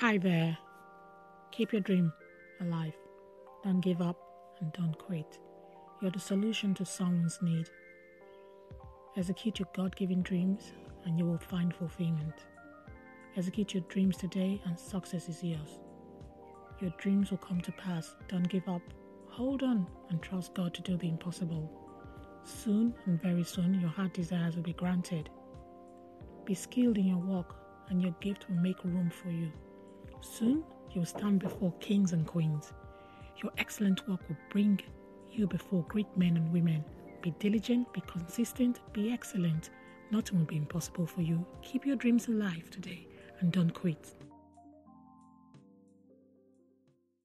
Hi there. Keep your dream alive. Don't give up and don't quit. You're the solution to someone's need. Execute your God given dreams and you will find fulfillment. Execute your dreams today and success is yours. Your dreams will come to pass. Don't give up. Hold on and trust God to do the impossible. Soon and very soon, your heart desires will be granted. Be skilled in your work, and your gift will make room for you. Soon, you'll stand before kings and queens. Your excellent work will bring you before great men and women. Be diligent, be consistent, be excellent. Nothing will be impossible for you. Keep your dreams alive today and don't quit.